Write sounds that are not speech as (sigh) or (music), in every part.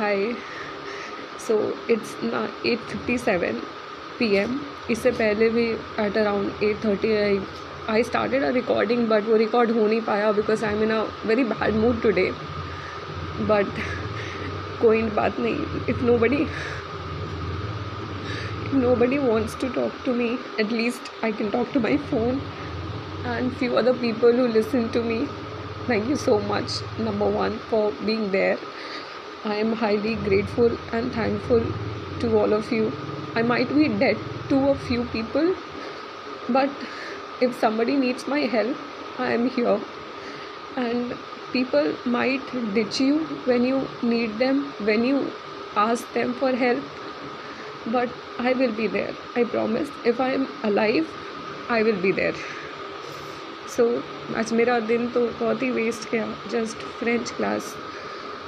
Hi so it's ना eight fifty seven P M इससे पहले भी at around at thirty I I started a recording but वो record हो नहीं पाया because I am in a very bad mood today but कोई बात नहीं. If nobody nobody wants to talk to me at least I can talk to my phone and few other people who listen to me thank you so much number one for being there I am highly grateful and thankful to all of you. I might be dead to a few people, but if somebody needs my help, I am here. And people might ditch you when you need them, when you ask them for help, but I will be there. I promise. If I am alive, I will be there. So so, आज मेरा दिन तो बहुत ही waste गया just french class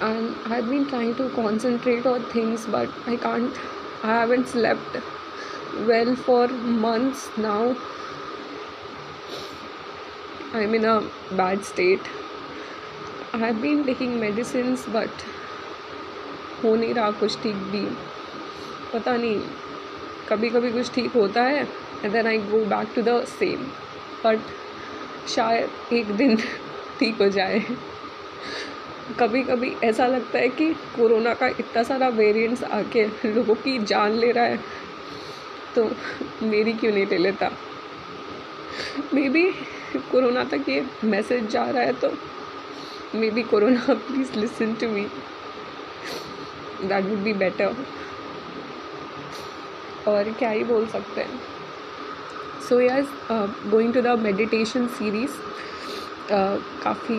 and I've been trying to concentrate on things, but I can't. I haven't slept well for months now. I'm in a bad state. I've been taking medicines, but हो नहीं रहा कुछ ठीक भी पता नहीं कभी कभी कुछ ठीक होता है and then I go back to the same but शायद एक दिन ठीक हो जाए कभी कभी ऐसा लगता है कि कोरोना का इतना सारा वेरिएंट्स आके लोगों की जान ले रहा है। तो मेरी क्यों नहीं ले लेता? मे बी कोरोना तक ये मैसेज जा रहा है तो maybe corona please listen to me that would be better और क्या ही बोल सकते हैं। So yes going to the meditation series काफ़ी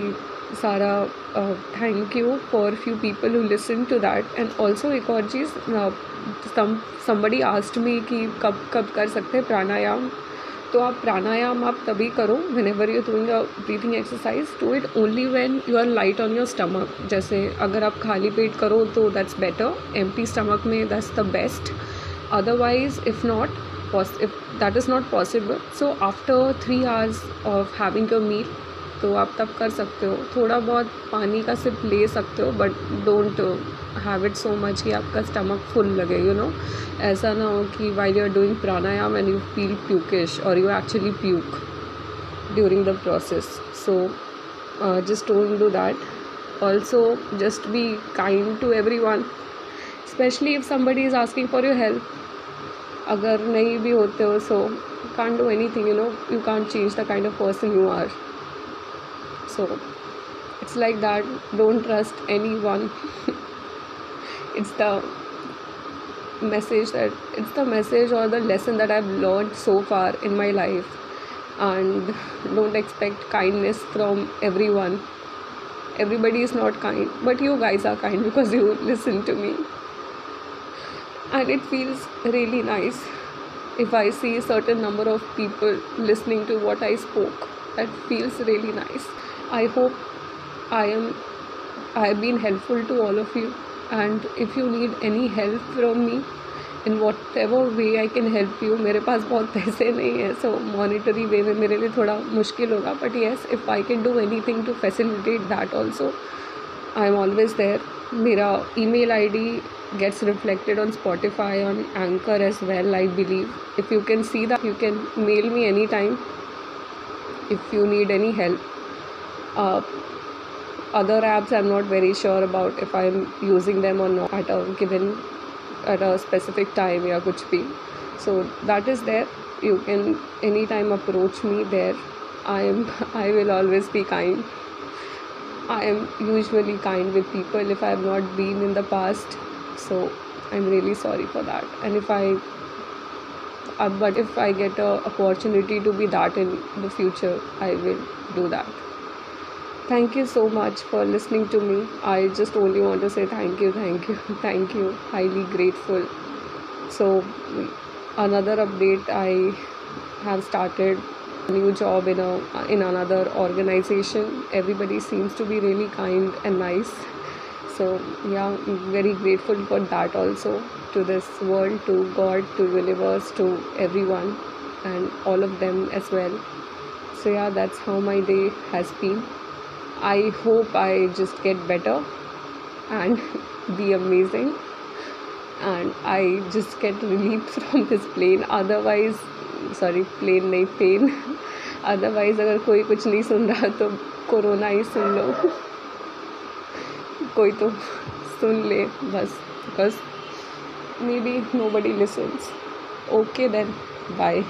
Sara, uh, thank you for few people who listened to that. And also एक और चीज़ some somebody asked me कि कब कब कर सकते हैं प्राणायाम तो आप प्राणायाम आप तभी करो whenever you doing a breathing exercise do it only when you are light on your stomach जैसे अगर आप खाली पेट करो तो दैट्स बेटर एम्प्टी स्टमक में that's the best otherwise if not if that is not possible so after three hours of having your meal तो आप तब कर सकते हो। थोड़ा बहुत पानी का सिर्फ़ ले सकते हो but don't have it so much कि आपका स्टमक फुल लगे यू you नो know? ऐसा ना हो कि while you are doing pranayama and you feel pukish और you actually puke during the process so just don't do that also just be kind to everyone specially if somebody is asking for your help अगर नहीं भी होते हो so can do anything you no you can change the kind of person you are so it's like that. Don't trust anyone. (laughs) It's the message that it's the message or the lesson that i've learned so far in my life. And don't expect kindness from everyone. Everybody is not kind but you guys are kind because you (laughs) listen to me. And it feels really nice if i see a certain number of people listening to what i spoke. That feels really nice I hope I am I have been helpful to all of you and if you need any help from me in what ever way I can help you मेरे पास बहुत पैसे नहीं है सो monetary वे में मेरे लिए थोड़ा मुश्किल होगा but yes if I can do any thing to facilitate that also I am always there मेरा ई mail I D gets reflected on Spotify, on Anchor as well, I believe. If you can see that, you can mail me anytime if you need any help. uh, other apps i'm not very sure about if i'm using them or not at a given at a specific time yeah kuch bhi so that is there. You can anytime approach me there i am (laughs) i will always be kind. I am usually kind with people if i have not been in the past. So i'm really sorry for that. And if i uh, but if i get a opportunity to be that in the future i will do that thank you so much for listening to me. I just only want to say thank you thank you (laughs) thank you. Highly grateful. So another update i have started a new job in a in another organization. Everybody seems to be really kind and nice. So yeah very grateful for that also to this world to god to universe to everyone and all of them as well. So yeah that's how my day has been I hope I just get better and (laughs) be amazing and I just get relief from this plane otherwise sorry plane नहीं (laughs) pain otherwise अगर कोई कुछ नहीं सुन रहा तो corona ही सुन लो कोई तो सुन ले बस because maybe nobody listens okay then bye